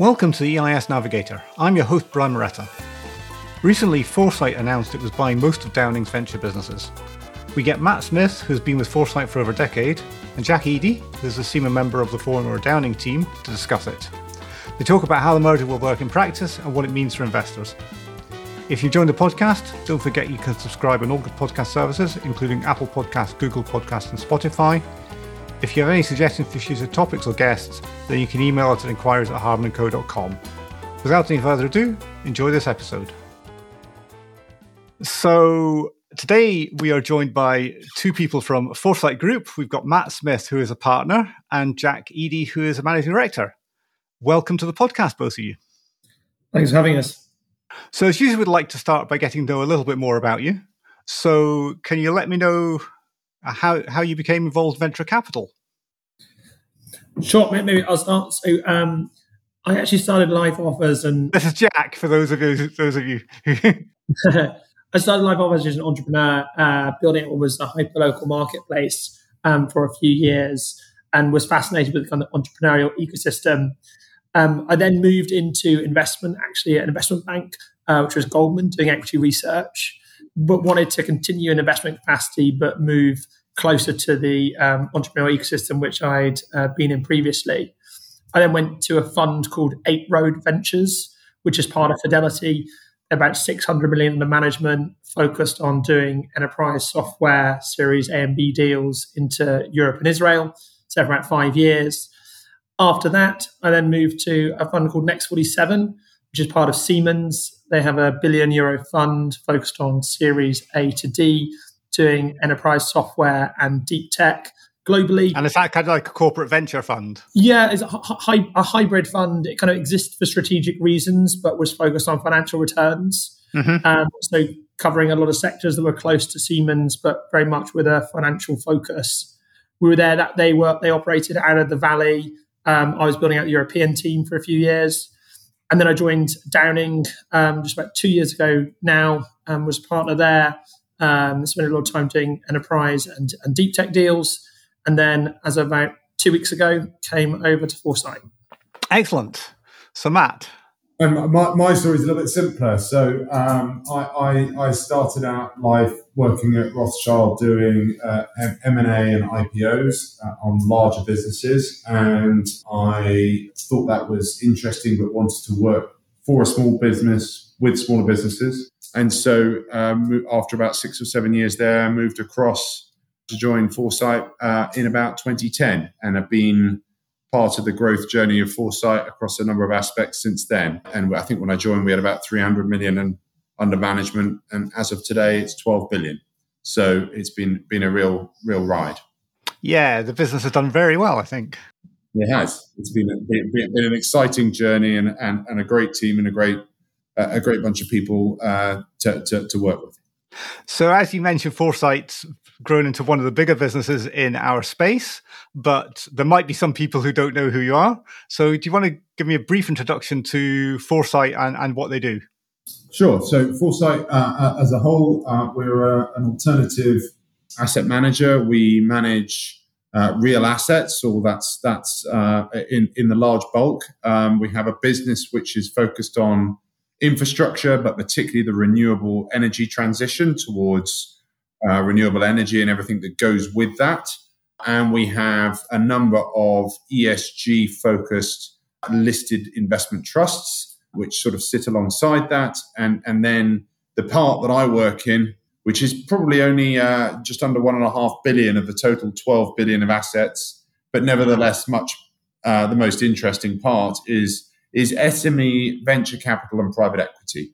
Welcome to the EIS Navigator. I'm your host, Brian Moretta. Recently, Foresight announced it was buying most of Downing's venture businesses. We get Matt Smith, who's been with Foresight for over a decade, and Jack Eadie, who's a senior member of the former Downing team, to discuss it. They talk about how the merger will work in practice and what it means for investors. If you've joined the podcast, don't forget you can subscribe on all good podcast services, including Apple Podcasts, Google Podcasts, and Spotify. If you have any suggestions for future topics or guests, then you can email us at inquiries at hardmanco.com. Without any further ado, enjoy this episode. So, today we are joined by two people from Foresight Group. We've got Matt Smith, who is a partner, and Jack Eadie, who is a managing director. Welcome to the podcast, both of you. Thanks for having us. So, as usual, we'd like to start by getting to know a little bit more about you. So, can you let me know how how you became involved in venture capital? Sure, maybe I'll start. So, um, I actually started Life Offers, and this is Jack for those of you those of you. I started Life Offers as an entrepreneur, uh, building what was a hyper-local marketplace um, for a few years, and was fascinated with the kind of entrepreneurial ecosystem. Um, I then moved into investment, actually an investment bank, uh, which was Goldman, doing equity research, but wanted to continue in investment capacity, but move closer to the um, entrepreneurial ecosystem, which I'd uh, been in previously. I then went to a fund called Eight Roads Ventures, which is part of Fidelity, about 600 million under management, focused on doing enterprise software Series A and B deals into Europe and Israel. So for about five years. After that, I then moved to a fund called Next 47, which is part of Siemens. They have a billion euro fund focused on Series A to D, doing enterprise software and deep tech globally. And is that kind of like a corporate venture fund? Yeah, it's a, hi- a hybrid fund. It kind of exists for strategic reasons, but was focused on financial returns. Mm-hmm. Um, so covering a lot of sectors that were close to Siemens, but very much with a financial focus. We were there that they were they operated out of the Valley. Um, I was building out the European team for a few years. And then I joined Downing um, just about two years ago now, um, was a partner there. Um, spent a lot of time doing enterprise and, and deep tech deals. And then, as of about two weeks ago, came over to Foresight. Excellent. So, Matt. My, my story is a little bit simpler. So, um, I, I, I, started out life working at Rothschild doing uh, M&A and IPOs uh, on larger businesses. And I thought that was interesting, but wanted to work for a small business with smaller businesses. And so, um, after about six or seven years there, I moved across to join Foresight uh, in about 2010 and have been part of the growth journey of Foresight across a number of aspects since then. And I think when I joined, we had about 300 million and under management, and as of today, it's 12 billion. So it's been been a real real ride. Yeah, the business has done very well, I think. It has. It's been, a, been, an exciting journey and, and, and, a great team and a great a great bunch of people uh, to, to, to work with. So, as you mentioned, Foresight's grown into one of the bigger businesses in our space, but there might be some people who don't know who you are. So, do you want to give me a brief introduction to Foresight and, and what they do? Sure. So, Foresight uh, uh, as a whole, uh, we're uh, an alternative asset manager. We manage uh, real assets, or that's that's uh, in in the large bulk. Um, we have a business which is focused on infrastructure, but particularly the renewable energy transition towards uh, renewable energy and everything that goes with that. And we have a number of ESG focused listed investment trusts, which sort of sit alongside that. And, and then the part that I work in, which is probably only uh, just under one and a half billion of the total 12 billion of assets, but nevertheless, much uh, the most interesting part is is SME venture capital and private equity.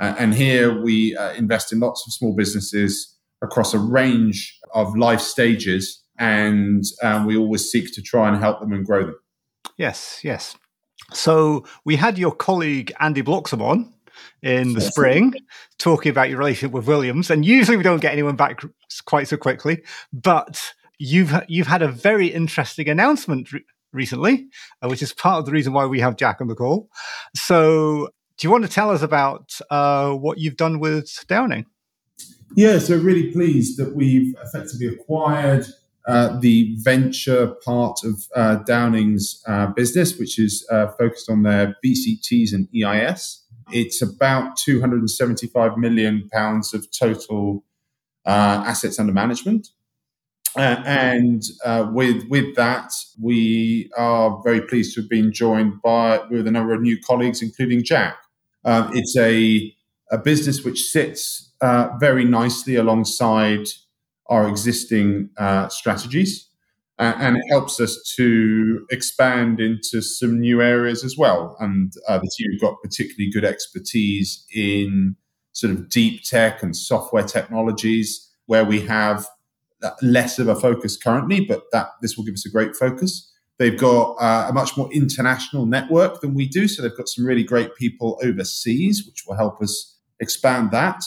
Uh, and here we uh, invest in lots of small businesses across a range of life stages, and um, we always seek to try and help them and grow them. Yes, yes. So we had your colleague Andy Bloxham on in the spring talking about your relationship with Williams, and usually we don't get anyone back quite so quickly, but you've you've had a very interesting announcement recently, uh, which is part of the reason why we have Jack on the call. So, do you want to tell us about uh, what you've done with Downing? Yeah, so really pleased that we've effectively acquired uh, the venture part of uh, Downing's uh, business, which is uh, focused on their VCTs and EIS. It's about 275 million pounds of total assets under management. Uh, and with with that, we are very pleased to have been joined by with a number of new colleagues, including Jack. it's a a business which sits very nicely alongside our existing uh, strategies. Uh, and it helps us to expand into some new areas as well. And uh, the team have got particularly good expertise in sort of deep tech and software technologies, where we have less of a focus currently, but that this will give us a great focus. They've got uh, a much more international network than we do, so they've got some really great people overseas, which will help us expand that.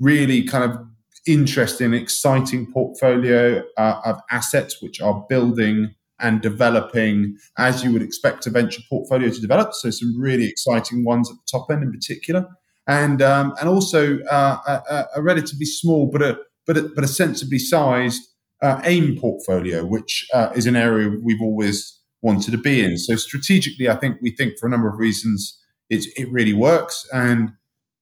Really, kind of interesting, exciting portfolio uh, of assets which are building and developing as you would expect a venture portfolio to develop. So some really exciting ones at the top end in particular, and um, and also uh, a, a, relatively small but a but a, but a sensibly sized uh, AIM portfolio, which uh, is an area we've always wanted to be in. So strategically, I think we think for a number of reasons it it really works and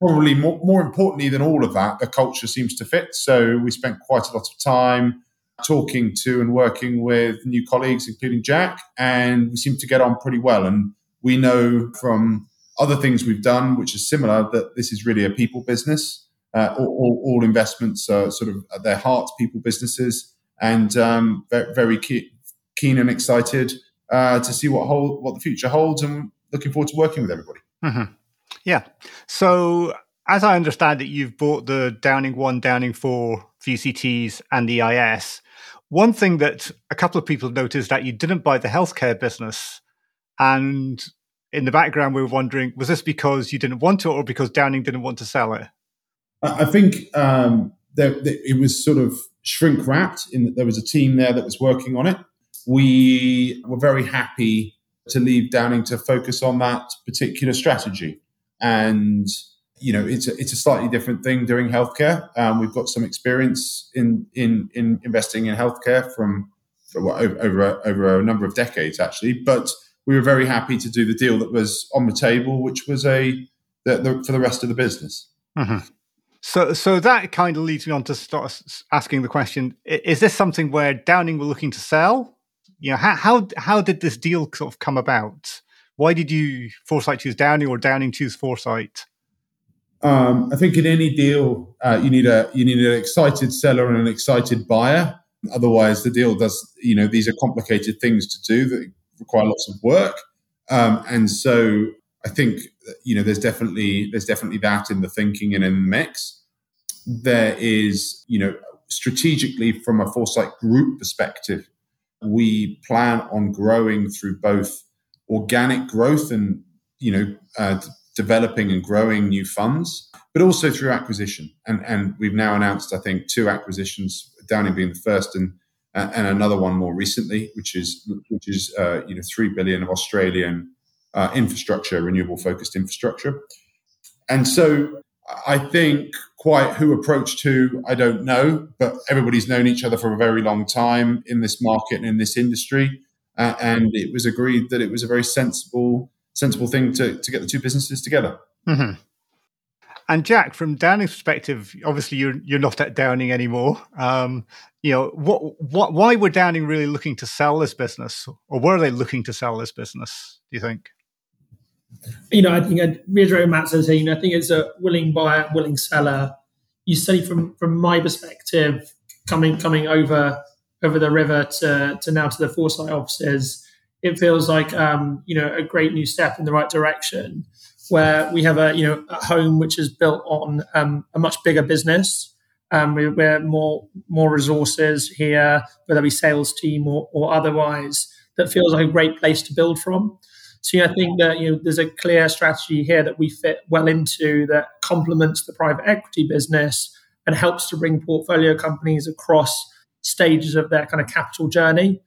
probably more, more importantly than all of that, the culture seems to fit. So we spent quite a lot of time talking to and working with new colleagues, including Jack, and we seem to get on pretty well. And we know from other things we've done, which is similar, that this is really a people business. Uh, all, all, investments are sort of at their heart people businesses, and um, very, keen and excited uh, to see what hold, what the future holds, and looking forward to working with everybody. Mm-hmm. Yeah. So, as I understand it, you've bought the Downing 1, Downing 4 VCTs and the EIS. One thing that a couple of people noticed that you didn't buy the healthcare business. And in the background, we were wondering was this because you didn't want to or because Downing didn't want to sell it? I think um, there, it was sort of shrink wrapped in that there was a team there that was working on it. We were very happy to leave Downing to focus on that particular strategy and you know it's a, it's a slightly different thing doing healthcare. Um, we've got some experience in in in investing in healthcare from, from over over a, over a number of decades actually, but we were very happy to do the deal that was on the table, which was a the, the, for the rest of the business. Mm-hmm. So, so that kind of leads me on to start asking the question: Is this something where Downing were looking to sell? You know, how how how did this deal sort of come about? Why did you Foresight choose Downing or Downing choose Foresight? Um, I think in any deal, uh, you need a you need an excited seller and an excited buyer. Otherwise, the deal does. You know, these are complicated things to do that require lots of work, um, and so I think you know there's definitely there's definitely that in the thinking and in the mix. There is you know strategically from a Foresight Group perspective, we plan on growing through both organic growth and you know uh, developing and growing new funds, but also through acquisition. And and we've now announced I think two acquisitions, Downing being the first, and uh, and another one more recently, which is which is uh, you know three billion of Australian uh, infrastructure, renewable focused infrastructure. And so I think quite who approached who, I don't know, but everybody's known each other for a very long time in this market and in this industry uh, and it was agreed that it was a very sensible sensible thing to, to get the two businesses together. Mm-hmm. And Jack, from Downing's perspective, obviously you're you're not at Downing anymore. Um, you know, what what why were Downing really looking to sell this business, or were they looking to sell this business? Do you think? You know, I think I'd reiterate what Matt says here. You know, I think it's a willing buyer, willing seller. You see, from from my perspective, coming coming over over the river to, to now to the Foresight offices, it feels like um, you know a great new step in the right direction. Where we have a you know a home which is built on um, a much bigger business. Um, we, we're more more resources here, whether it be sales team or, or otherwise. That feels like a great place to build from. So know, I think that you know there's a clear strategy here that we fit well into that complements the private equity business and helps to bring portfolio companies across stages of their kind of capital journey.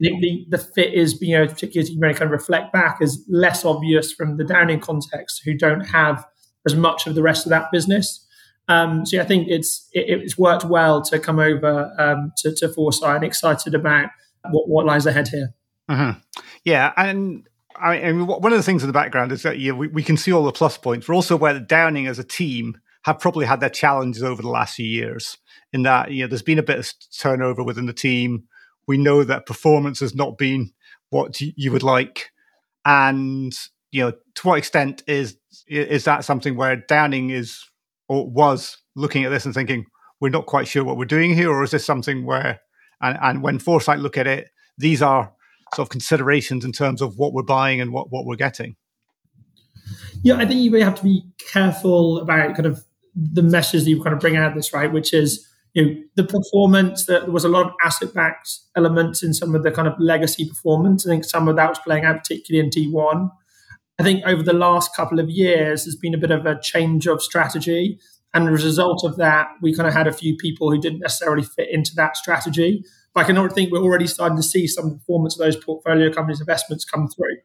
The, the, fit is, you know, particularly you kind of reflect back, is less obvious from the Downing context, who don't have as much of the rest of that business. Um, so yeah, I think it's it, it's worked well to come over um, to, to Foresight and excited about what, what lies ahead here. Mm-hmm. Yeah, and I mean, one of the things in the background is that we, we can see all the plus points. We're also aware that Downing as a team have probably had their challenges over the last few years. In that, you know, there's been a bit of turnover within the team. We know that performance has not been what you would like, and you know, to what extent is is that something where Downing is or was looking at this and thinking we're not quite sure what we're doing here, or is this something where and, and when Foresight look at it, these are sort of considerations in terms of what we're buying and what, what we're getting? Yeah, I think you really have to be careful about kind of the message that you kind of bring out of this, right? Which is, you know, the performance that there was a lot of asset backed elements in some of the kind of legacy performance. I think some of that was playing out particularly in D1. I think over the last couple of years, there's been a bit of a change of strategy. And as a result of that, we kind of had a few people who didn't necessarily fit into that strategy. I can think we're already starting to see some performance of those portfolio companies' investments come through.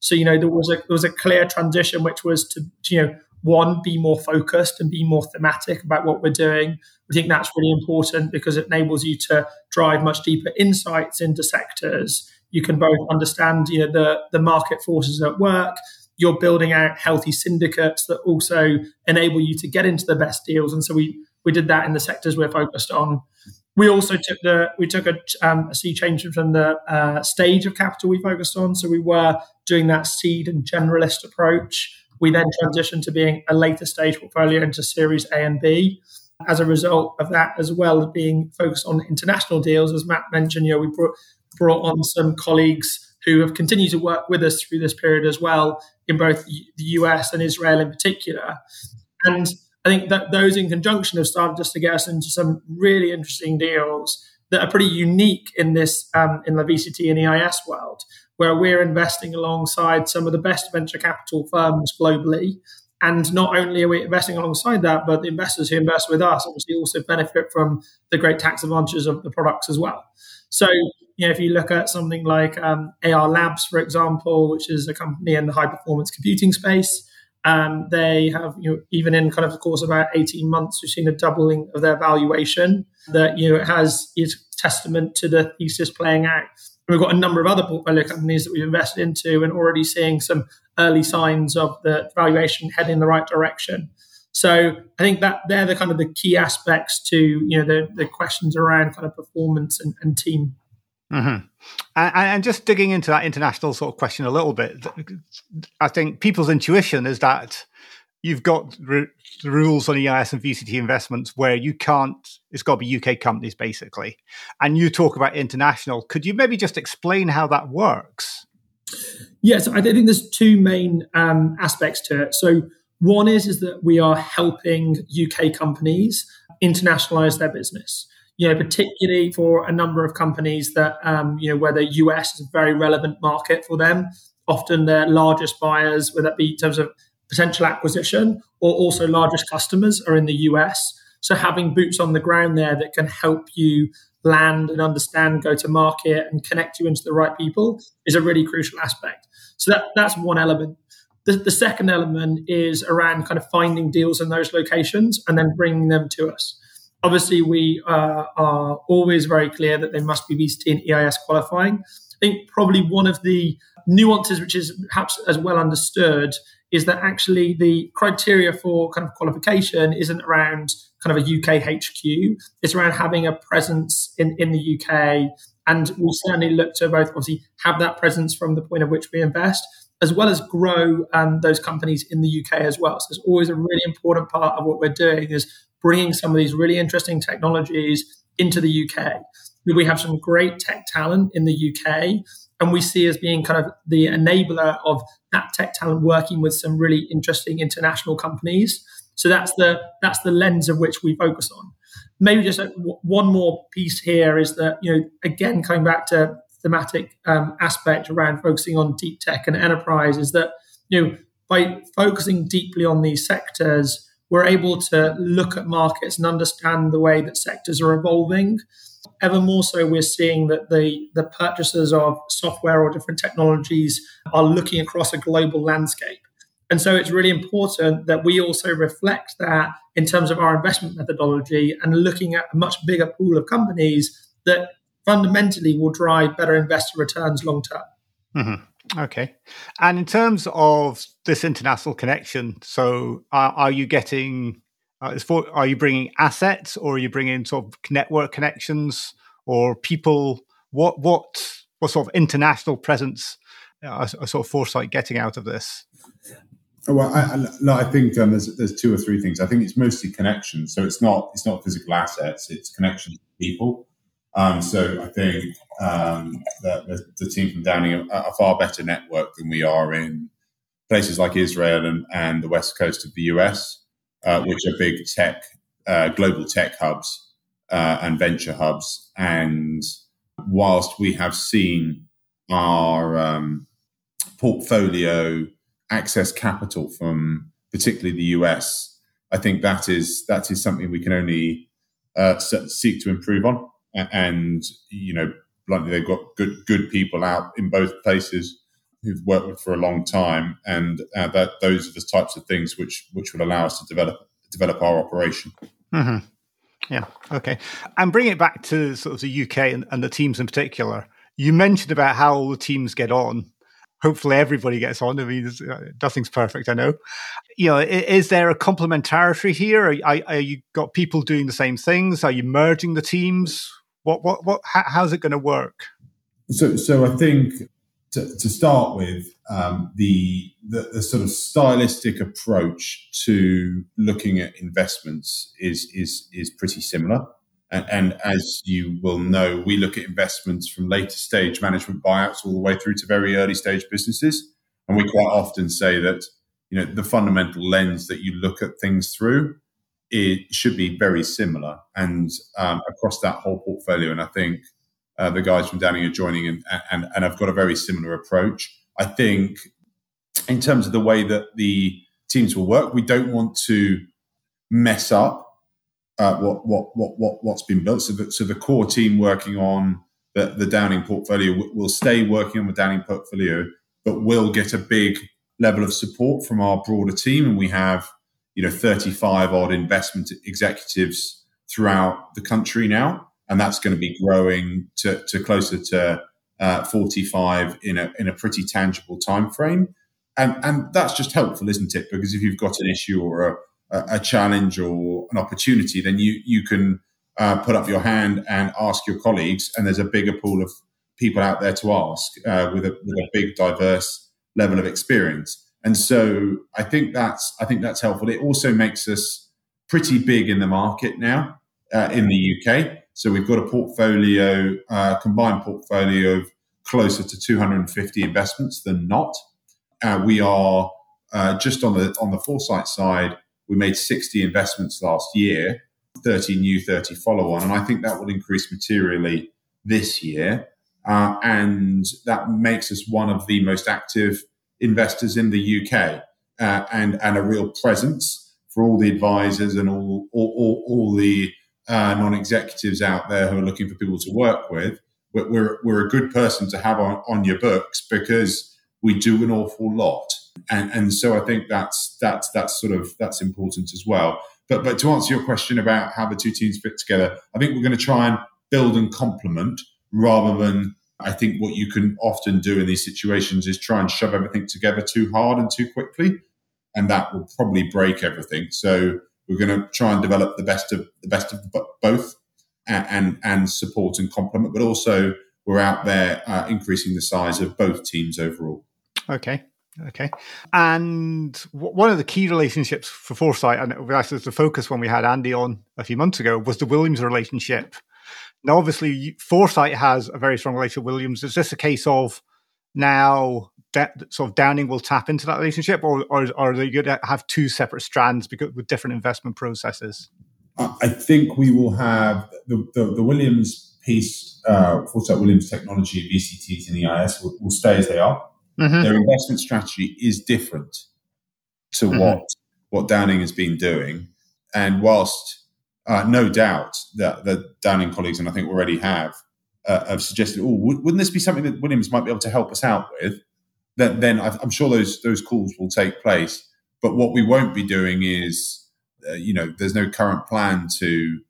So, you know, there was a there was a clear transition, which was to, you know, one, be more focused and be more thematic about what we're doing. We think that's really important because it enables you to drive much deeper insights into sectors. You can both understand, you know, the, the market forces at work, you're building out healthy syndicates that also enable you to get into the best deals. And so we we did that in the sectors we're focused on. We also took the we took a, um, a sea change from the uh, stage of capital we focused on. So we were doing that seed and generalist approach. We then transitioned to being a later stage portfolio into Series A and B. As a result of that, as well as being focused on international deals, as Matt mentioned, you know, we brought brought on some colleagues who have continued to work with us through this period as well in both the US and Israel in particular. And I think that those in conjunction have started just to get us into some really interesting deals that are pretty unique in this um, in the VCT and EIS world, where we're investing alongside some of the best venture capital firms globally. And not only are we investing alongside that, but the investors who invest with us obviously also benefit from the great tax advantages of the products as well. So you know, if you look at something like um, Ayar Labs, for example, which is a company in the high performance computing space, um, they have, you know, even in kind of the course of about 18 months, we've seen a doubling of their valuation that, you know, it has is testament to the thesis playing out. And we've got a number of other portfolio companies that we've invested into and already seeing some early signs of the valuation heading in the right direction. So I think that they're the kind of the key aspects to, you know, the, the questions around kind of performance and, and team. Mm-hmm. And, and, just digging into that international sort of question a little bit, I think people's intuition is that you've got the rules on EIS and VCT investments where you can't, it's got to be UK companies basically. And you talk about international. Could you maybe just explain how that works? Yes, I think there's two main um, aspects to it. So, one is, is that we are helping UK companies internationalize their business you know, particularly for a number of companies that, um, you know, where the US is a very relevant market for them. Often their largest buyers, whether that be in terms of potential acquisition or also largest customers, are in the US. So having boots on the ground there that can help you land and understand, go to market, and connect you into the right people is a really crucial aspect. So that that's one element. The, the second element is around kind of finding deals in those locations and then bringing them to us. Obviously, we uh, are always very clear that they must be VCT and EIS qualifying. I think probably one of the nuances, which is perhaps as well understood, is that actually the criteria for kind of qualification isn't around kind of a UK HQ. It's around having a presence in, in the UK. And we certainly look to both obviously have that presence from the point of which we invest, as well as grow um, those companies in the UK as well. So it's always a really important part of what we're doing is bringing some of these really interesting technologies into the UK. We have some great tech talent in the UK, and we see as being kind of the enabler of that tech talent working with some really interesting international companies. So that's the that's the lens of which we focus on. Maybe just one more piece here is that you know again coming back to thematic um, aspect around focusing on deep tech and enterprise is that you know by focusing deeply on these sectors we're able to look at markets and understand the way that sectors are evolving. Ever more so, we're seeing that the, the purchasers of software or different technologies are looking across a global landscape. And so it's really important that we also reflect that in terms of our investment methodology and looking at a much bigger pool of companies that fundamentally will drive better investor returns long term. Mm-hmm. Okay. And in terms of this international connection, so are, are you getting, uh, for, are you bringing assets or are you bringing sort of network connections or people? What, what, what sort of international presence uh, a sort of foresight getting out of this? Well, I, I, I think um, there's there's two or three things. I think it's mostly connections. So it's not it's not physical assets. It's connections to people. Um, so I think um, the, the, team from Downing are a far better network than we are in places like Israel and, and the west coast of the US, uh, which are big tech, uh, global tech hubs uh, and venture hubs. And whilst we have seen our um, portfolio access capital from particularly the US, I think that is that is something we can only uh, seek to improve on and you know, bluntly, they've got good good people out in both places who've worked with for a long time, and uh, that those are the types of things which which will allow us to develop develop our operation. Mm-hmm. Yeah. Okay. And bring it back to sort of the UK and, and the teams in particular. You mentioned about how all the teams get on hopefully everybody gets on. I mean, uh, nothing's perfect, I know. You know, is there a complementarity here? Are, are, are, you got people doing the same things? Are you merging the teams? What what what? How, how's it going to work? So so I think to, to start with, um, the, the, the sort of stylistic approach to looking at investments is is is pretty similar. And, and, as you will know, we look at investments from later stage management buyouts all the way through to very early stage businesses. And we quite often say that you know the fundamental lens that you look at things through it should be very similar and um, across that whole portfolio. And I think uh, the guys from Downing are joining and, and, and have got a very similar approach. I think in terms of the way that the teams will work, we don't want to mess up uh, what, what, what, what, what's been built. So, that, so the core team working on the, the Downing portfolio will stay working on the Downing portfolio, but will get a big level of support from our broader team. And we have you know 35 odd investment executives throughout the country now, and that's going to be growing to, to closer to uh, 45 in a in a pretty tangible time frame. And and that's just helpful, isn't it? Because if you've got an issue or a, a challenge or an opportunity, then you you can uh, put up your hand and ask your colleagues, and there's a bigger pool of people out there to ask uh, with a with a big diverse level of experience. And so I think that's I think that's helpful. It also makes us pretty big in the market now uh, in the UK. So we've got a portfolio, uh, combined portfolio of closer to 250 investments than not. Uh, we are uh, just on the on the foresight side. We made 60 investments last year, 30 new, 30 follow on, and I think that will increase materially this year. Uh, and that makes us one of the most active investors in the UK uh, and and a real presence for all the advisors and all all, all, all the uh, non-executives out there who are looking for people to work with. We're, we're, we're a good person to have on, on your books because we do an awful lot, and and so I think that's that's that's sort of that's important as well. But but to answer your question about how the two teams fit together, I think we're going to try and build and complement rather than I think what you can often do in these situations is try and shove everything together too hard and too quickly, and that will probably break everything. So we're going to try and develop the best of the best of both, and and, and support and complement, but also we're out there uh, increasing the size of both teams overall. Okay. Okay. And w- one of the key relationships for Foresight, and this was the focus when we had Andy on a few months ago, was the Williams relationship. Now, obviously, Foresight has a very strong relationship with Williams. Is this a case of now that sort of Downing will tap into that relationship, or, or, or are they going to have two separate strands because with different investment processes? I think we will have the, the, the Williams piece, uh, Foresight Williams technology, VCTs and EIS will, will stay as they are. Mm-hmm. Their investment strategy is different to mm-hmm. what what Downing has been doing. And whilst uh, no doubt that the Downing colleagues, and I think already have, uh, have suggested, oh, wouldn't this be something that Williams might be able to help us out with? Then, then I'm sure those those calls will take place. But what we won't be doing is, uh, you know, there's no current plan to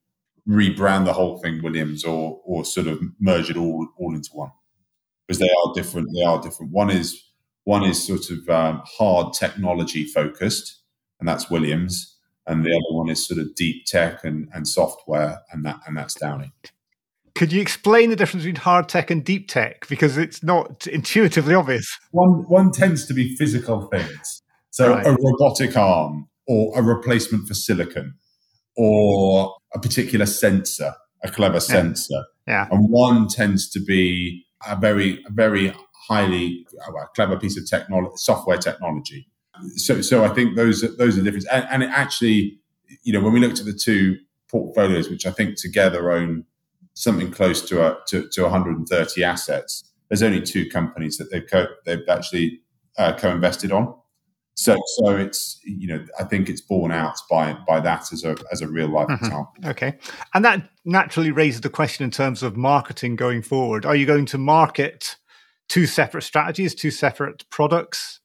rebrand the whole thing Williams or or sort of merge it all all into one because they are different. They are different. One is one is sort of um, hard technology focused, and that's Williams, and the other one is sort of deep tech and, and software, and that and that's Downing. Could you explain the difference between hard tech and deep tech because it's not intuitively obvious? One one tends to be physical things, so right. a robotic arm or a replacement for silicon or a particular sensor, a clever sensor. Yeah. And one tends to be a very, very highly uh, clever piece of technology, software technology. So, so I think those those are different. And, and it actually, you know, when we looked at the two portfolios, which I think together own something close to a, to, to 130 assets, there's only two companies that they've co- they've actually uh, co-invested on. So, so it's you know I think it's borne out by by that as a as a real life mm-hmm. example. Okay, and that naturally raises the question in terms of marketing going forward. Are you going to market two separate strategies, two separate products?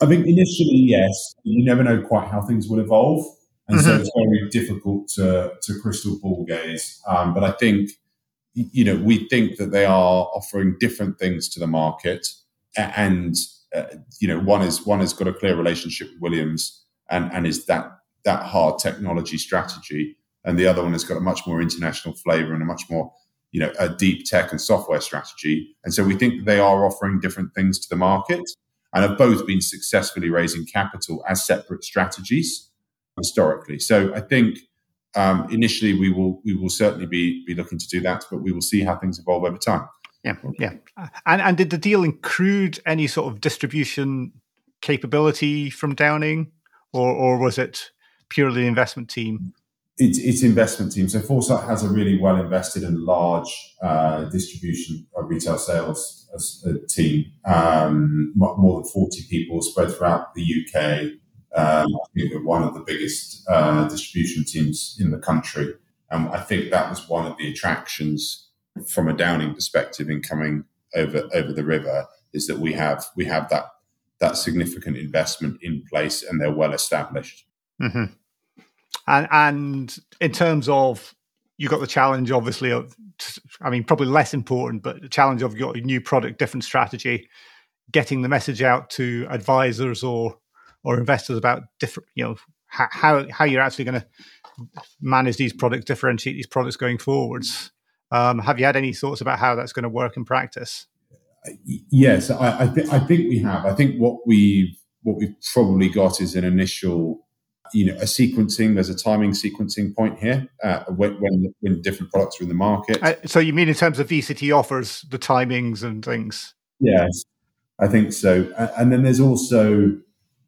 I think initially, yes. You never know quite how things will evolve, and mm-hmm. so it's very difficult to to crystal ball gaze. Um, but I think you know we think that they are offering different things to the market and uh, you know, one is one has got a clear relationship with Williams and and is that that hard technology strategy, and the other one has got a much more international flavour and a much more you know a deep tech and software strategy. And so we think they are offering different things to the market and have both been successfully raising capital as separate strategies historically. So I think um, initially we will we will certainly be be looking to do that, but we will see how things evolve over time. Yeah, yeah. And and did the deal include any sort of distribution capability from Downing, or or was it purely investment team? It's, it's investment team. So Foresight has a really well invested and large uh, distribution of retail sales as a team. Um, more than forty people spread throughout the UK. Um, one of the biggest uh, distribution teams in the country. And I think that was one of the attractions from a Downing perspective in coming over over the river is that we have we have that that significant investment in place and they're well established. Mm-hmm. And and in terms of you got the challenge, obviously of I mean probably less important, but the challenge of your new product, different strategy, getting the message out to advisors or or investors about different you know how how you're actually going to manage these products, differentiate these products going forwards. Um, have you had any thoughts about how that's going to work in practice? Yes, I, I, th- I think we have. I think what we've what we've probably got is an initial, you know, a sequencing. There's a timing sequencing point here uh, when, when, when different products are in the market. Uh, so you mean in terms of VCT offers, the timings and things? Yes, I think so. And then there's also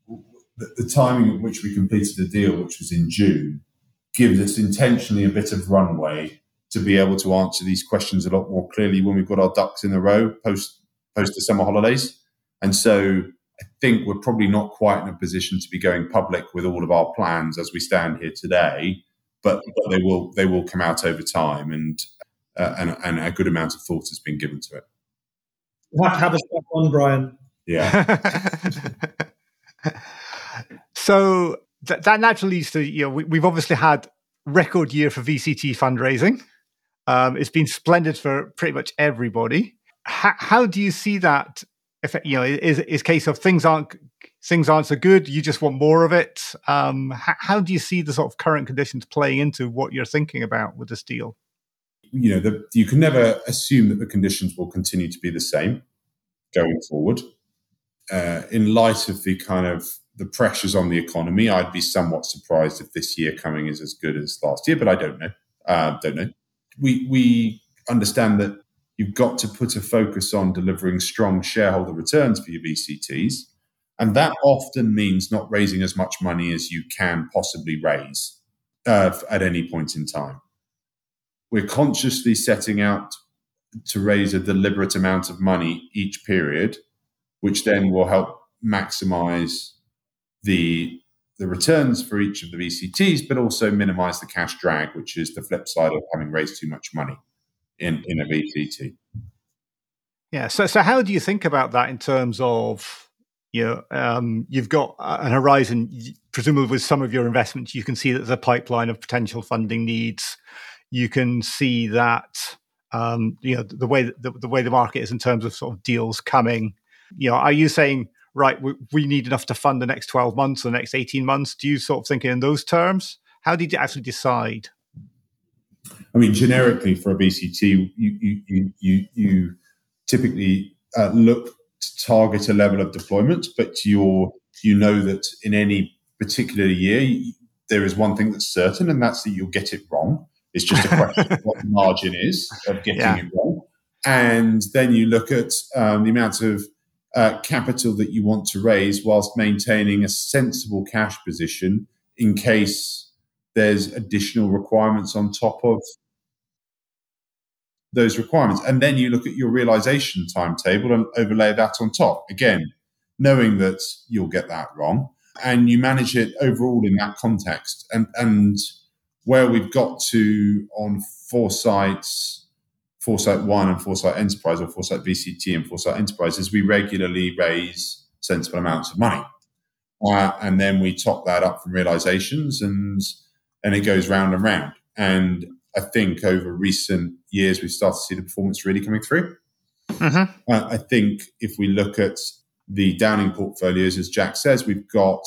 the, the timing at which we completed the deal, which was in June, gives us intentionally a bit of runway to be able to answer these questions a lot more clearly when we've got our ducks in a row post post the summer holidays. And so I think we're probably not quite in a position to be going public with all of our plans as we stand here today, but, but they will they will come out over time, and, uh, and and a good amount of thought has been given to it. You have to have a step on, Brian. Yeah. so that, that naturally leads to you know we, we've obviously had record year for VCT fundraising. Um, it's been splendid for pretty much everybody. How, how do you see that? If you know, is is case of things aren't things aren't so good, you just want more of it. Um, how, how, do you see the sort of current conditions playing into what you're thinking about with this deal? You know, the, you can never assume that the conditions will continue to be the same going forward. Uh, in light of the kind of the pressures on the economy, I'd be somewhat surprised if this year coming is as good as last year, but I don't know. Uh, don't know we we understand that you've got to put a focus on delivering strong shareholder returns for your VCTs. And that often means not raising as much money as you can possibly raise uh, at any point in time. We're consciously setting out to raise a deliberate amount of money each period, which then will help maximize the the returns for each of the VCTs, but also minimize the cash drag, which is the flip side of having raised too much money in, in a VCT. Yeah. So, so how do you think about that in terms of you know, um, you've got an horizon, presumably with some of your investments, you can see that there's a pipeline of potential funding needs. You can see that, um, you know, the way the, the way the market is in terms of sort of deals coming. You know, are you saying right, we, we need enough to fund the next 12 months or the next 18 months? Do you sort of think in those terms? How did you actually decide? I mean, generically for a VCT, you you you you, you typically uh, look to target a level of deployment, but you're you know that in any particular year there is one thing that's certain, and that's that you'll get it wrong. It's just a question of what the margin is of getting yeah. it wrong, and then you look at um, the amount of uh, capital that you want to raise whilst maintaining a sensible cash position in case there's additional requirements on top of those requirements. And then you look at your realization timetable and overlay that on top. Again, knowing that you'll get that wrong. And you manage it overall in that context. And and where we've got to on Foresight's Foresight One and Foresight Enterprise or Foresight VCT and Foresight Enterprise is we regularly raise sensible amounts of money. Uh, and then we top that up from realizations and and it goes round and round. And I think over recent years, we've started to see the performance really coming through. Mm-hmm. Uh, I think if we look at the Downing portfolios, as Jack says, we've got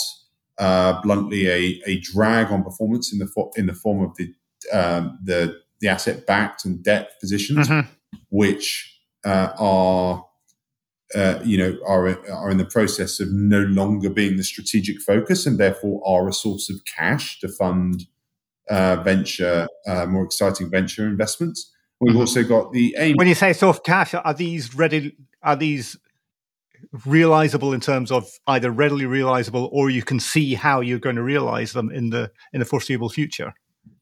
uh, bluntly a, a drag on performance in the fo- in the form of the um, the the asset backed and debt positions, mm-hmm. which uh, are uh, you know are are in the process of no longer being the strategic focus and therefore are a source of cash to fund uh, venture, uh, more exciting venture investments. We've mm-hmm. also got the AIM. When you say soft cash, are these ready? Are these realizable in terms of either readily realizable or you can see how you're going to realize them in the in the foreseeable future?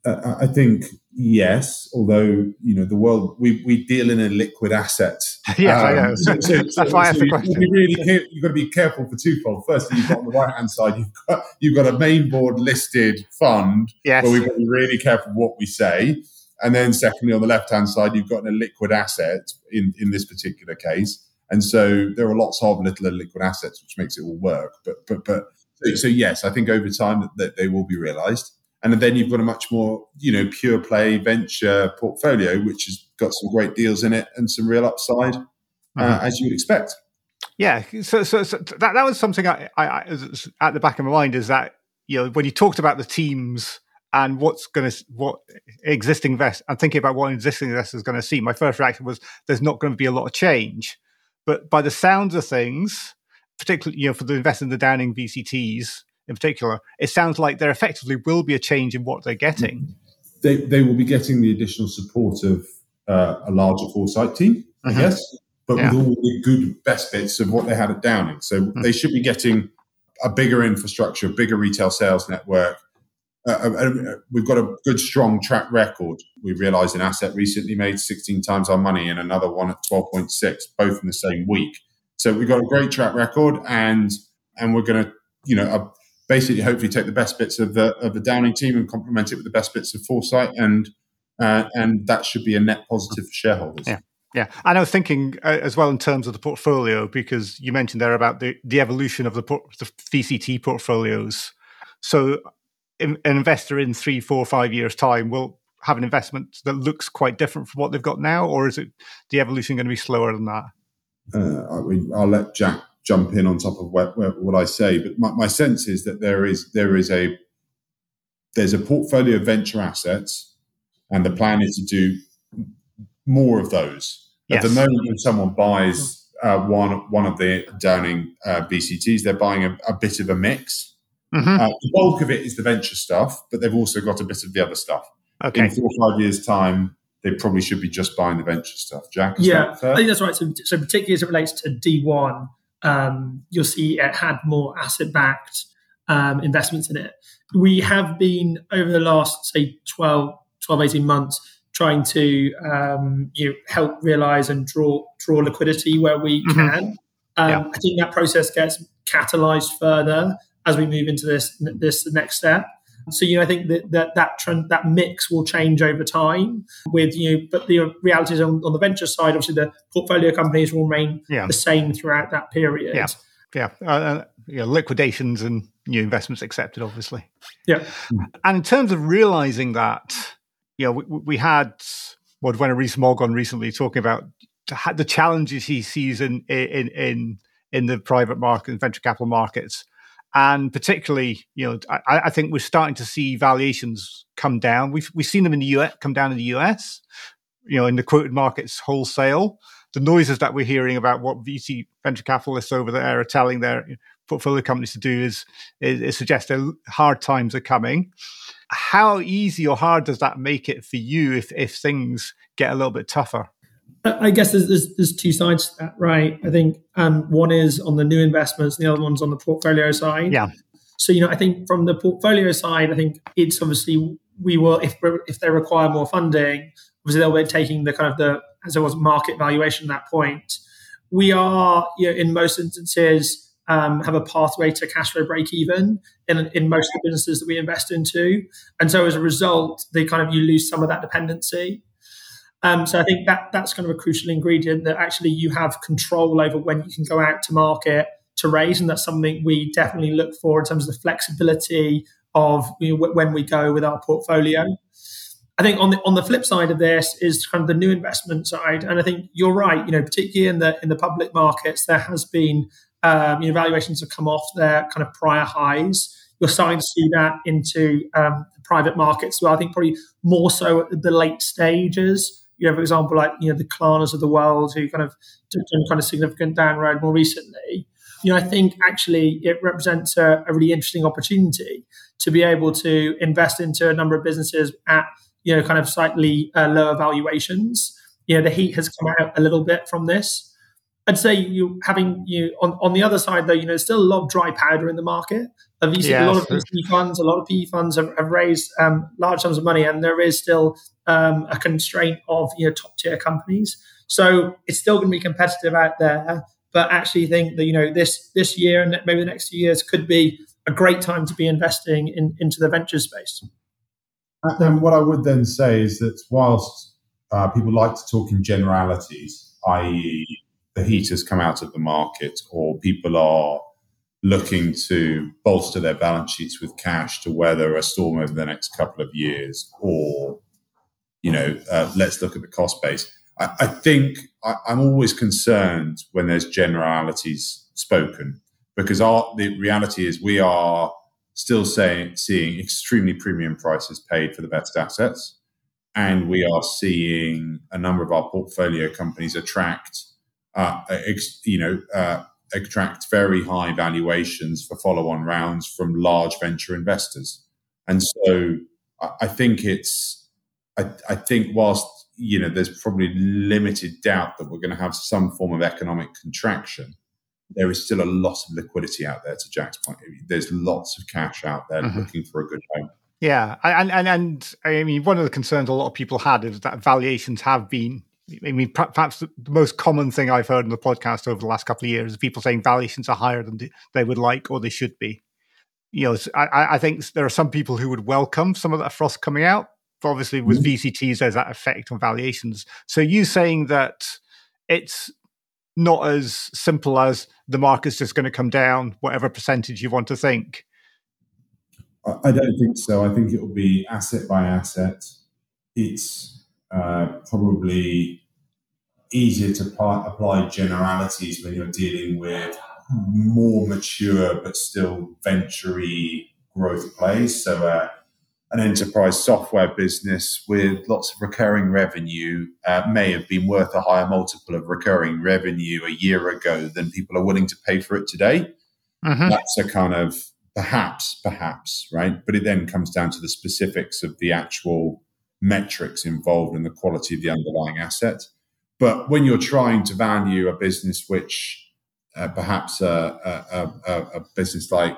Uh, I think yes, although you know the world we, we deal in a liquid asset. yeah, um, I know. So, so, That's so, why I asked the question. You, really, you've got to be careful for twofold. Firstly, you've got on the right hand side, you've got you've got a main board listed fund yes. where we've got to be really careful what we say. And then secondly, on the left hand side, you've got a liquid asset in, in this particular case. And so there are lots of little liquid assets, which makes it all work. But but but so, so yes, I think over time that, that they will be realized. And then you've got a much more, you know, pure play venture portfolio, which has got some great deals in it and some real upside, uh, mm-hmm. as you would expect. Yeah, so, so, so, that that was something I, I, I at the back of my mind is that you know when you talked about the teams and what's going to what existing invest I'm thinking about what existing investors is going to see. My first reaction was there's not going to be a lot of change, but by the sounds of things, particularly you know for the investors in the Downing VCTs, in particular, it sounds like there effectively will be a change in what they're getting. They, they will be getting the additional support of uh, a larger foresight team, I mm-hmm. guess, but yeah. with all the good best bits of what they had at Downing. So mm-hmm. they should be getting a bigger infrastructure, bigger retail sales network. Uh, uh, uh, we've got a good, strong track record. We realised an asset recently made 16 times our money and another one at 12.6, both in the same week. So we've got a great track record, and and we're going to, you know, basically hopefully take the best bits of the of the Downing team and complement it with the best bits of Foresight, and uh, and that should be a net positive for shareholders. Yeah. Yeah, and I was thinking uh, as well in terms of the portfolio because you mentioned there about the, the evolution of the, the VCT portfolios. So, in, an investor in three, four, five years' time will have an investment that looks quite different from what they've got now, or is it the evolution going to be slower than that? Uh, I mean, I'll let Jack jump in on top of what, what I say, but my, my, sense is that there is there is a there's a portfolio of venture assets, and the plan is to do more of those. Yes. At the moment, when someone buys uh, one one of the Downing uh, VCTs, they're buying a, a bit of a mix. Mm-hmm. Uh, the bulk of it is the venture stuff, but they've also got a bit of the other stuff. Okay. In four or five years' time, they probably should be just buying the venture stuff. Jack, yeah, I think that's right. So, so particularly as it relates to D one, um, you'll see it had more asset backed um, investments in it. We have been over the last, say, 12, 12 18 months trying to um, you know, help realize and draw draw liquidity where we mm-hmm. can. Um, yeah. I think that process gets catalyzed further as we move into this this next step. So you know, I think that that that trend, that mix will change over time. With you, know, but the reality is on, on the venture side, obviously the portfolio companies will remain yeah. the same throughout that period. Yeah. yeah, uh, uh yeah, liquidations and new investments accepted, obviously. Yeah. And in terms of realizing that, you know, we, we had what when Rees Mogg on recently talking about the challenges he sees in in in in the private market and venture capital markets, and particularly, you know, I, I, think we're starting to see valuations come down. We've we've seen them in the US come down in the US, you know, in the quoted markets wholesale. The noises that we're hearing about what VC venture capitalists over there are telling their portfolio companies to do is, is, is suggest that hard times are coming. How easy or hard does that make it for you if if things get a little bit tougher? I guess there's, there's, there's two sides to that, right? I think um, one is on the new investments, and the other one's on the portfolio side. Yeah. So you know, I think from the portfolio side, I think it's obviously we will if if they require more funding, obviously they'll be taking the kind of the as it was market valuation at that point. We are you know, in most instances um, have a pathway to cash flow break even in, in most of the businesses that we invest into, and so as a result, they kind of you lose some of that dependency. Um, so I think that that's kind of a crucial ingredient that actually you have control over when you can go out to market to raise, and that's something we definitely look for in terms of the flexibility of you know, when we go with our portfolio. I think on the on the flip side of this is kind of the new investment side, and I think you're right. You know, particularly in the in the public markets, there has been um, you know valuations have come off their kind of prior highs. You're starting to see that into um, private markets. Well, I think probably more so at the late stages you know, for example, like you know the Klarnas of the world who kind of took some kind of significant down round more recently. You know, I think actually it represents a, a really interesting opportunity to be able to invest into a number of businesses at you know kind of slightly uh, lower valuations. You know, the heat has come out a little bit from this. I'd say you having you on, on the other side though, you know, there's still a lot of dry powder in the market. Yes. a lot of VC funds, a lot of PE funds have, have raised um, large sums of money, and there is still um, a constraint of you know top tier companies. So it's still going to be competitive out there. But actually, think that you know this this year and maybe the next few years could be a great time to be investing in, into the venture space. And what I would then say is that whilst uh, people like to talk in generalities, i.e., the heat has come out of the market, or people are looking to bolster their balance sheets with cash to weather a storm over the next couple of years, or you know, uh, let's look at the cost base. I, I think I, am always concerned when there's generalities spoken because our, the reality is we are still saying, seeing extremely premium prices paid for the best assets. And we are seeing a number of our portfolio companies attract, uh, ex, you know, uh, attract very high valuations for follow-on rounds from large venture investors. And so I think it's, I, I think whilst, you know, there's probably limited doubt that we're going to have some form of economic contraction, there is still a lot of liquidity out there to Jack's point. There's lots of cash out there mm-hmm. looking for a good home. Yeah, and, and and I mean, one of the concerns a lot of people had is that valuations have been I mean, perhaps the most common thing I've heard in the podcast over the last couple of years is people saying valuations are higher than they would like or they should be. You know, I, I think there are some people who would welcome some of that frost coming out. Obviously, with mm-hmm. VCTs, there's that effect on valuations. So, you saying that it's not as simple as the market's just going to come down, whatever percentage you want to think. I don't think so. I think it will be asset by asset. It's uh, probably easier to apply, apply generalities when you're dealing with more mature but still venture growth plays. So, uh, an enterprise software business with lots of recurring revenue uh, may have been worth a higher multiple of recurring revenue a year ago than people are willing to pay for it today. Mm-hmm. That's a kind of perhaps, perhaps, right? But it then comes down to the specifics of the actual metrics involved in the quality of the underlying asset. But when you're trying to value a business which uh, perhaps a, a, a, a, business like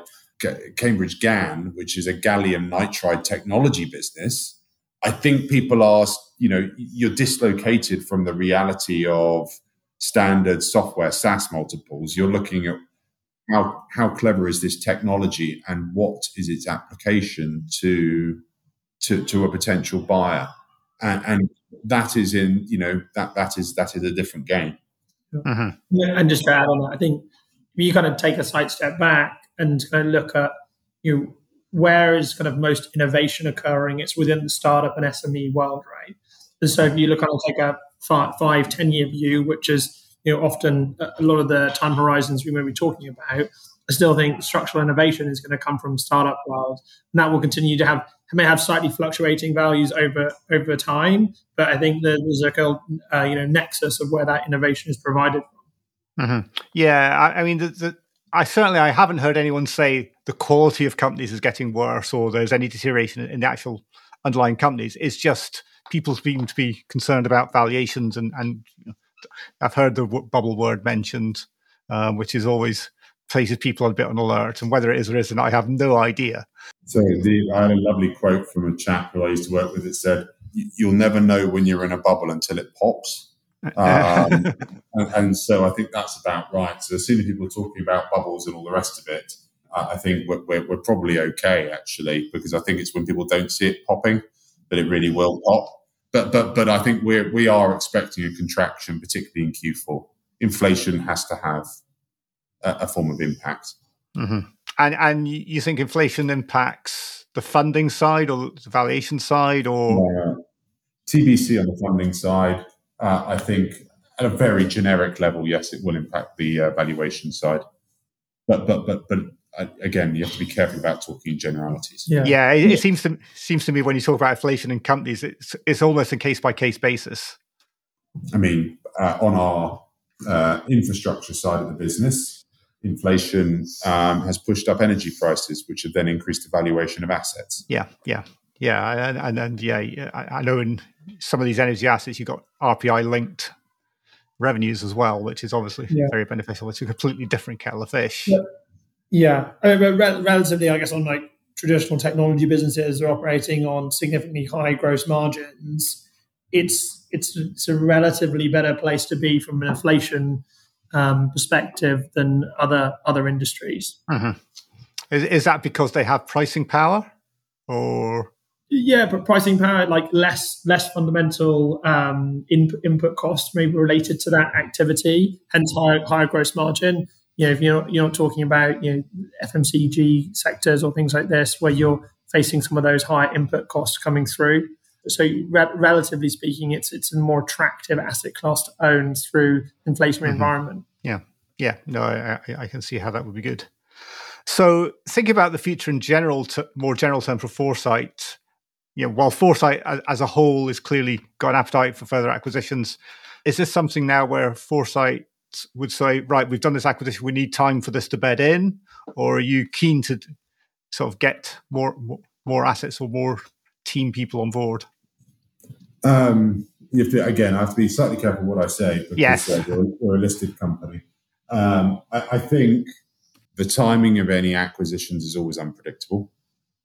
Cambridge GaN, which is a gallium nitride technology business, I think people are, you know, you're dislocated from the reality of standard software SaaS multiples. You're looking at how how clever is this technology and what is its application to to, to a potential buyer. And, and that is in, you know, that, that is, that is a different game. Mm-hmm. And just to add on that, I think you kind of take a side step back and kind of look at you know, where is kind of most innovation occurring? It's within the startup and SME world, right? And so if you look at take a five, five, 10 year view, which is you know often a lot of the time horizons we may be talking about, I still think structural innovation is going to come from startup world, and that will continue to have may have slightly fluctuating values over over time. But I think there's a uh, you know nexus of where that innovation is provided from. Mm-hmm. Yeah, I, I mean, the, the, I certainly I haven't heard anyone say the quality of companies is getting worse or there's any deterioration in the actual underlying companies. It's just people seem to be concerned about valuations, and and I've heard the bubble word mentioned, um, which is always places people a bit on alert. And whether it is or isn't, I have no idea. So the, I had a lovely quote from a chap who I used to work with that said, "You'll never know when you're in a bubble until it pops." Um, and, and, so I think that's about right. So as soon as people are talking about bubbles and all the rest of it, I think we're, we're, we're probably okay actually, because I think it's when people don't see it popping that it really will pop. But but but I think we're we are expecting a contraction, particularly in Q4. Inflation has to have a, a form of impact. Mm-hmm. And and you think inflation impacts the funding side or the valuation side, or uh, TBC on the funding side? Uh, I think at a very generic level, yes, it will impact the uh, valuation side. But but but but uh, again, you have to be careful about talking generalities. Yeah, yeah. It, it, seems to seems to me when you talk about inflation in companies, it's it's almost a case by case basis. I mean, uh, on our uh, infrastructure side of the business, inflation um, has pushed up energy prices, which have then increased the valuation of assets. Yeah, yeah, yeah, and and, and yeah, I, I know in some of these energy assets you've got RPI linked revenues as well, which is obviously yeah. very beneficial. It's a completely different kettle of fish. Yeah. Yeah, I mean, relatively, I guess, on like traditional technology businesses are operating on significantly high gross margins. It's it's it's a relatively better place to be from an inflation um, perspective than other other industries. Mm-hmm. Is, is that because they have pricing power, or yeah, but pricing power, like less less fundamental um, in, input costs, maybe related to that activity, hence higher higher gross margin you know, if you're you're not talking about you know FMCG sectors or things like this, where you're facing some of those higher input costs coming through. So, re- relatively speaking, it's it's a more attractive asset class to own through inflationary mm-hmm. environment. Yeah, yeah, no, I, I, can see how that would be good. So, thinking about the future in general, to, more general terms for Foresight, you know, while Foresight as, a whole is clearly got an appetite for further acquisitions, is this something now where Foresight would say, right, we've done this acquisition, we need time for this to bed in, or are you keen to sort of get more more assets or more team people on board? Um, you have to again. I have to be slightly careful what I say because yes. uh, we're, we're, a listed company. Um, I, I, think the timing of any acquisitions is always unpredictable,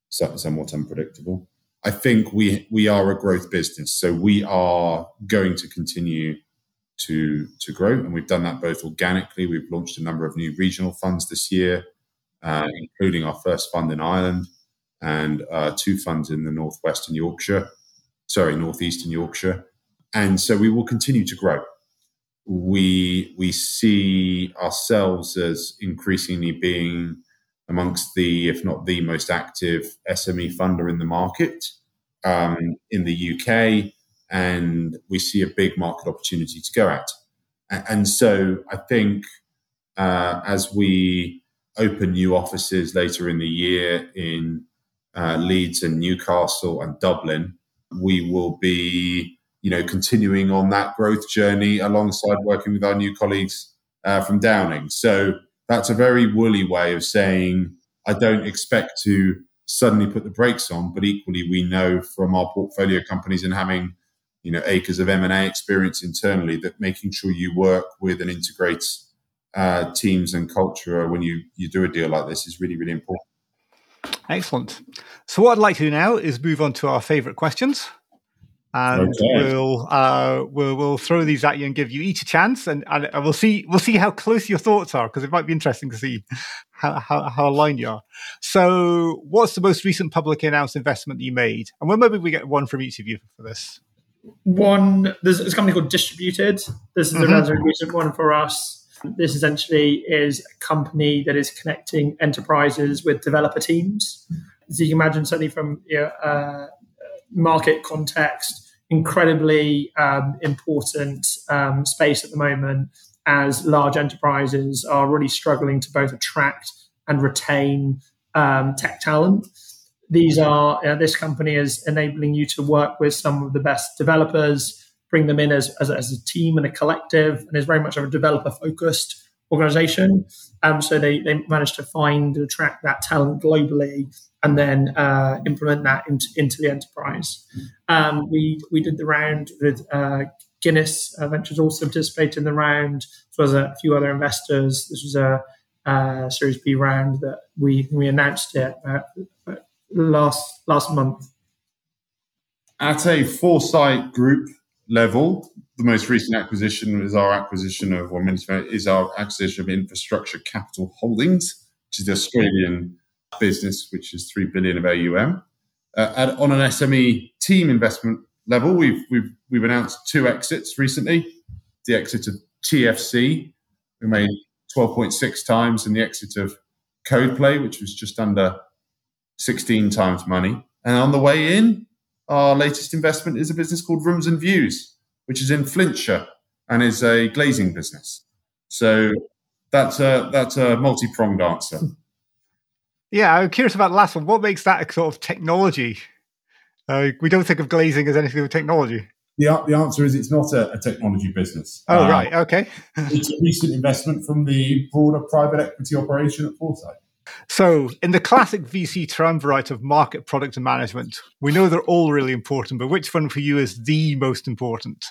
somewhat unpredictable. I think we we are a growth business, so we are going to continue to to grow, and we've done that both organically. We've launched a number of new regional funds this year, uh, including our first fund in Ireland and uh, two funds in the northwestern Yorkshire, sorry, northeastern Yorkshire, and so we will continue to grow. We we see ourselves as increasingly being amongst the, if not the most active SME funder in the market um, in the UK and we see a big market opportunity to go at. And so I think uh, as we open new offices later in the year in uh, Leeds and Newcastle and Dublin, we will be, you know, continuing on that growth journey alongside working with our new colleagues uh, from Downing. So that's a very woolly way of saying I don't expect to suddenly put the brakes on, but equally we know from our portfolio companies and having you know acres of M&A experience internally that making sure you work with and integrate uh, teams and culture when you you do a deal like this is really really important. Excellent. So what I'd like to do now is move on to our favorite questions. And okay. we'll, uh, we'll we'll throw these at you and give you each a chance, and, and we'll see we'll see how close your thoughts are because it might be interesting to see how, how, how aligned you are. So, what's the most recent publicly announced investment that you made? And when maybe we get one from each of you for this one there's a company called Distributed. This is mm-hmm. a relatively recent one for us. This essentially is a company that is connecting enterprises with developer teams. As you can imagine, certainly from you know, uh, market context, incredibly um, important um, space at the moment as large enterprises are really struggling to both attract and retain um, tech talent. These are uh, this company is enabling you to work with some of the best developers, bring them in as, as, as a team and a collective, and is very much of a developer focused organization. Um, so they, they managed to find and attract that talent globally and then uh, implement that into, into the enterprise. Um, we, we did the round with uh, Guinness uh, Ventures also participated in the round, as well as a few other investors. This was a, a Series B round that we we announced it uh, last last month. At a Foresight Group level, the most recent acquisition is our acquisition of, or is our acquisition of Infrastructure Capital Holdings, which is the Australian business, which is three billion of AUM. Uh, at, on an SME team investment level, we've we've we've announced two exits recently. The exit of TFC, we made 12.6 times, and the exit of CodePlay, which was just under 16 times money. And on the way in, our latest investment is a business called Rooms and Views, which is in Flintshire and is a glazing business. So that's a that's a multi pronged answer. Yeah, I'm curious about the last one. What makes that a sort of technology? Uh, we don't think of glazing as anything with technology. The, the answer is it's not a, a technology business. Oh, uh, right. Okay. it's a recent investment from the broader private equity operation at Foresight. So, in the classic VC triumvirate of market, product, and management, we know they're all really important, but which one for you is the most important?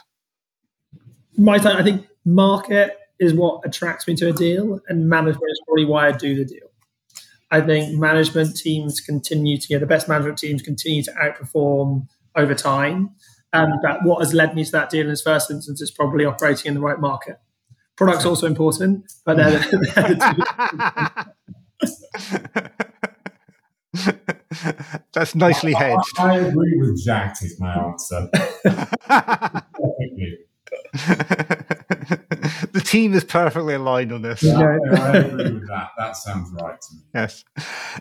My time, I think market is what attracts me to a deal, and management is probably why I do the deal. I think management teams continue to, you know, the best management teams continue to outperform over time. And that what has led me to that deal in this first instance is probably operating in the right market. Product's also important, but they're, they're the That's nicely hedged. I, I, agree with Jack, is my answer. the team is perfectly aligned on this. Yeah, yeah, I agree with that. That sounds right to me. Yes.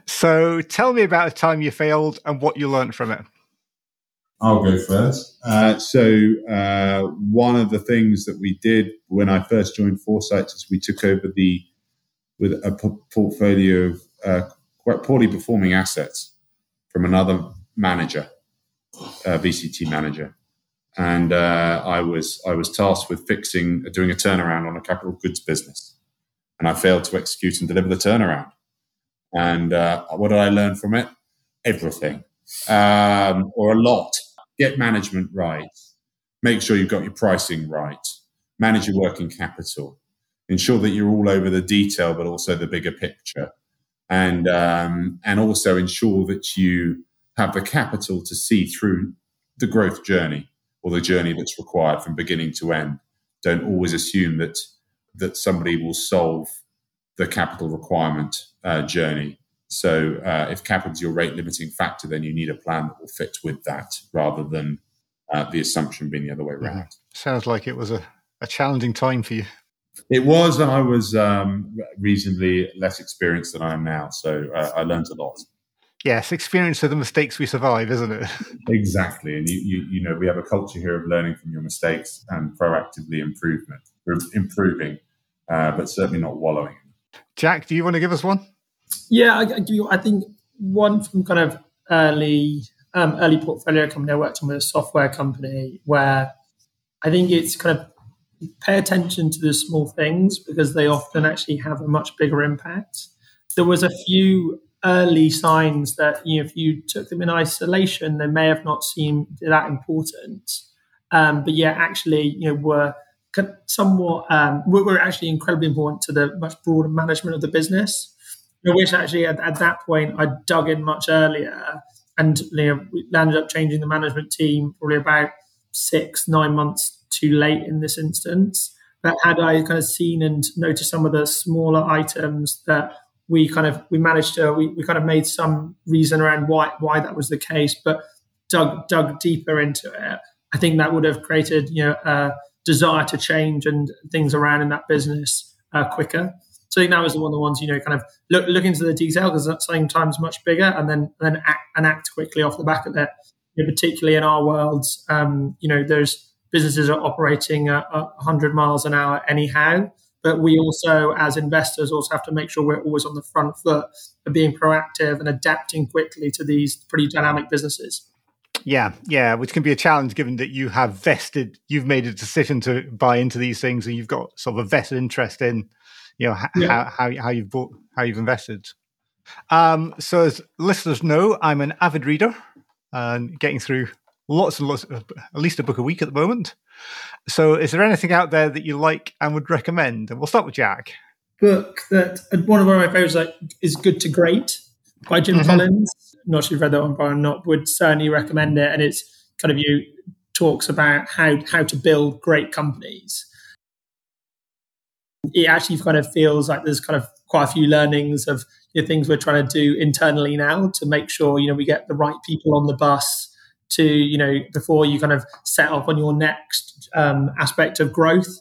So tell me about a time you failed and what you learned from it. I'll go first. Uh, so, uh, one of the things that we did when I first joined Foresight is we took over the with a p- portfolio of uh, quite poorly performing assets from another manager, uh, VCT manager, and uh, I was I was tasked with fixing doing a turnaround on a capital goods business, and I failed to execute and deliver the turnaround. And uh, what did I learn from it? Everything, um, or a lot. Get management right. Make sure you've got your pricing right. Manage your working capital. Ensure that you're all over the detail, but also the bigger picture and um, and also ensure that you have the capital to see through the growth journey or the journey that's required from beginning to end. Don't always assume that that somebody will solve the capital requirement uh, journey. So uh, if capital is your rate limiting factor, then you need a plan that will fit with that rather than uh, the assumption being the other way around. Mm-hmm. Sounds like it was a, a challenging time for you. It was, and I was um, reasonably less experienced than I am now, so uh, I learned a lot. Yes, experience are the mistakes we survive, isn't it? exactly, and you, you, you know we have a culture here of learning from your mistakes and proactively improvement, improving, uh, but certainly not wallowing. Jack, do you want to give us one? Yeah, I, I give you. I think one from kind of early um, early portfolio company I worked on with a software company where I think it's kind of pay attention to the small things because they often actually have a much bigger impact. There was a few early signs that you know, if you took them in isolation, they may have not seemed that important. Um, but yeah, actually, you know, were somewhat um, were actually incredibly important to the much broader management of the business. Which actually at, at that point I dug in much earlier, and you know, we landed up changing the management team probably about six nine months too late in this instance. But had I kind of seen and noticed some of the smaller items that we kind of we managed to we, we kind of made some reason around why why that was the case, but dug dug deeper into it, I think that would have created you know a desire to change and things around in that business uh, quicker. So I think that was one of the ones, you know, kind of look look into the detail because sometimes much bigger, and then then act, and act quickly off the back of that. You know, particularly in our worlds, um, you know, there's businesses are operating at 100 miles an hour anyhow. But we also, as investors, also have to make sure we're always on the front foot of being proactive and adapting quickly to these pretty dynamic businesses. Yeah, yeah, which can be a challenge given that you have vested, you've made a decision to buy into these things, and you've got sort of a vested interest in, you know, yeah. how, how how you've bought, how you've invested. Um, so, as listeners know, I'm an avid reader and getting through lots and lots, at least a book a week at the moment. So, is there anything out there that you like and would recommend? And we'll start with Jack. Book that one of, my favorites like, is Good to Great by Jim mm-hmm. Collins. not sure if you've read that one, but I'm not. Would certainly recommend it. And it's kind of you talks about how how to build great companies. It actually kind of feels like there's kind of quite a few learnings of the things we're trying to do internally now to make sure you know we get the right people on the bus to you know before you kind of set off on your next um, aspect of growth.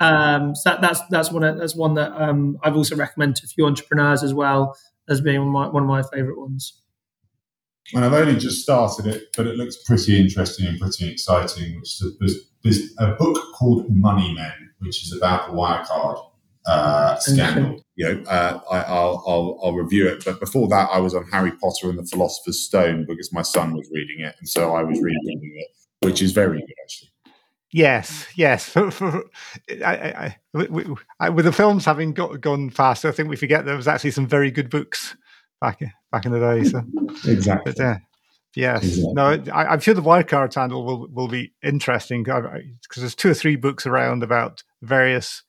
Um, so that, that's that's one that's one that um, I've also recommended to a few entrepreneurs as well as being one of my, one of my favorite ones. And I've only just started it, but it looks pretty interesting and pretty exciting. Which is a, there's a book called Money Men, which is about the Wirecard uh, scandal. You know, uh, I, will I'll, I'll review it. But before that, I was on Harry Potter and the Philosopher's Stone because my son was reading it, and so I was reading it, which is very good actually. Yes, yes. I, I, I, with the films having got, gone faster, I think we forget there was actually some very good books back back in the day. So exactly. But, uh, yes. Exactly. No, I, am sure the Wirecard handle will will be interesting because there's two or three books around about various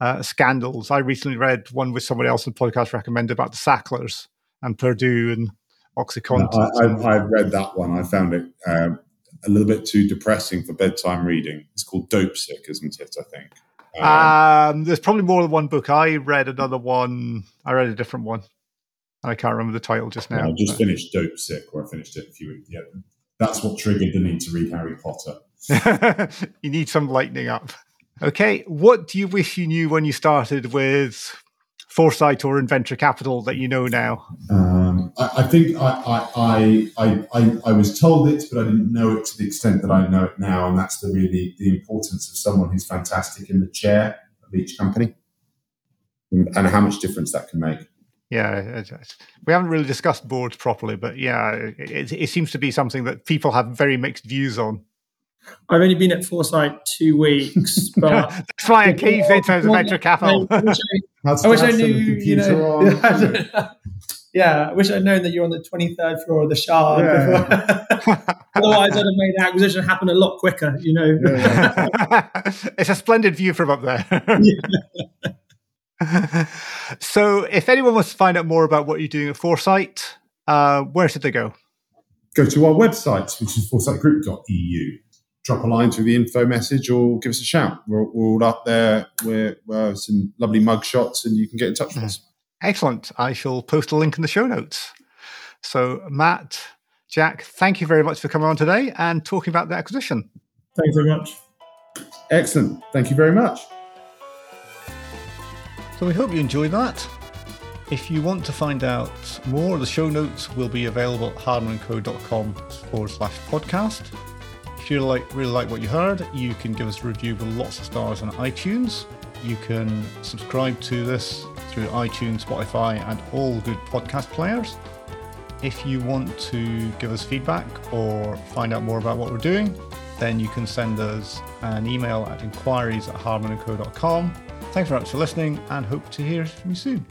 uh, scandals. I recently read one with somebody else in the podcast recommended about the Sacklers and Purdue and OxyContin. I, have read that one. I found it um, a little bit too depressing for bedtime reading. It's called Dopesick, isn't it? I think. Um, um, there's probably more than one book. I read another one. I read a different one. I can't remember the title just now. I just but. finished Dopesick, or I finished it a few weeks. Yeah, that's what triggered the need to read Harry Potter. you need some lightening up. Okay, what do you wish you knew when you started with Foresight or in venture capital that you know now? Um, I, I, think I, I, I, I, I was told it, but I didn't know it to the extent that I know it now, and that's the really the importance of someone who's fantastic in the chair of each company, and, and how much difference that can make. Yeah, we haven't really discussed boards properly, but yeah, it, it seems to be something that people have very mixed views on. I've only been at Foresight two weeks, but that's why I keep in terms of venture capital. I wish I, I, wish I knew, you know. yeah, I wish I'd known that you're on the 23rd floor of the Shard. Yeah. Otherwise, I'd have made the acquisition happen a lot quicker. You know, yeah. it's a splendid view from up there. so, if anyone wants to find out more about what you're doing at Foresight, uh, where should they go? Go to our website, which is foresightgroup.eu drop a line through the info message or give us a shout. We're, we're all up there. We're, we're some lovely mug shots and you can get in touch with mm-hmm. us. Excellent. I shall post a link in the show notes. So, Matt, Jack, thank you very much for coming on today and talking about the acquisition. Thanks very much. Excellent. Thank you very much. So, we hope you enjoyed that. If you want to find out more, the show notes will be available at hardmanco.com forward slash podcast. If you like really like what you heard, you can give us a review with lots of stars on iTunes. You can subscribe to this through iTunes, Spotify, and all good podcast players. If you want to give us feedback or find out more about what we're doing, then you can send us an email at inquiries at hardmanandco.com. Thanks very much for listening and hope to hear from you soon.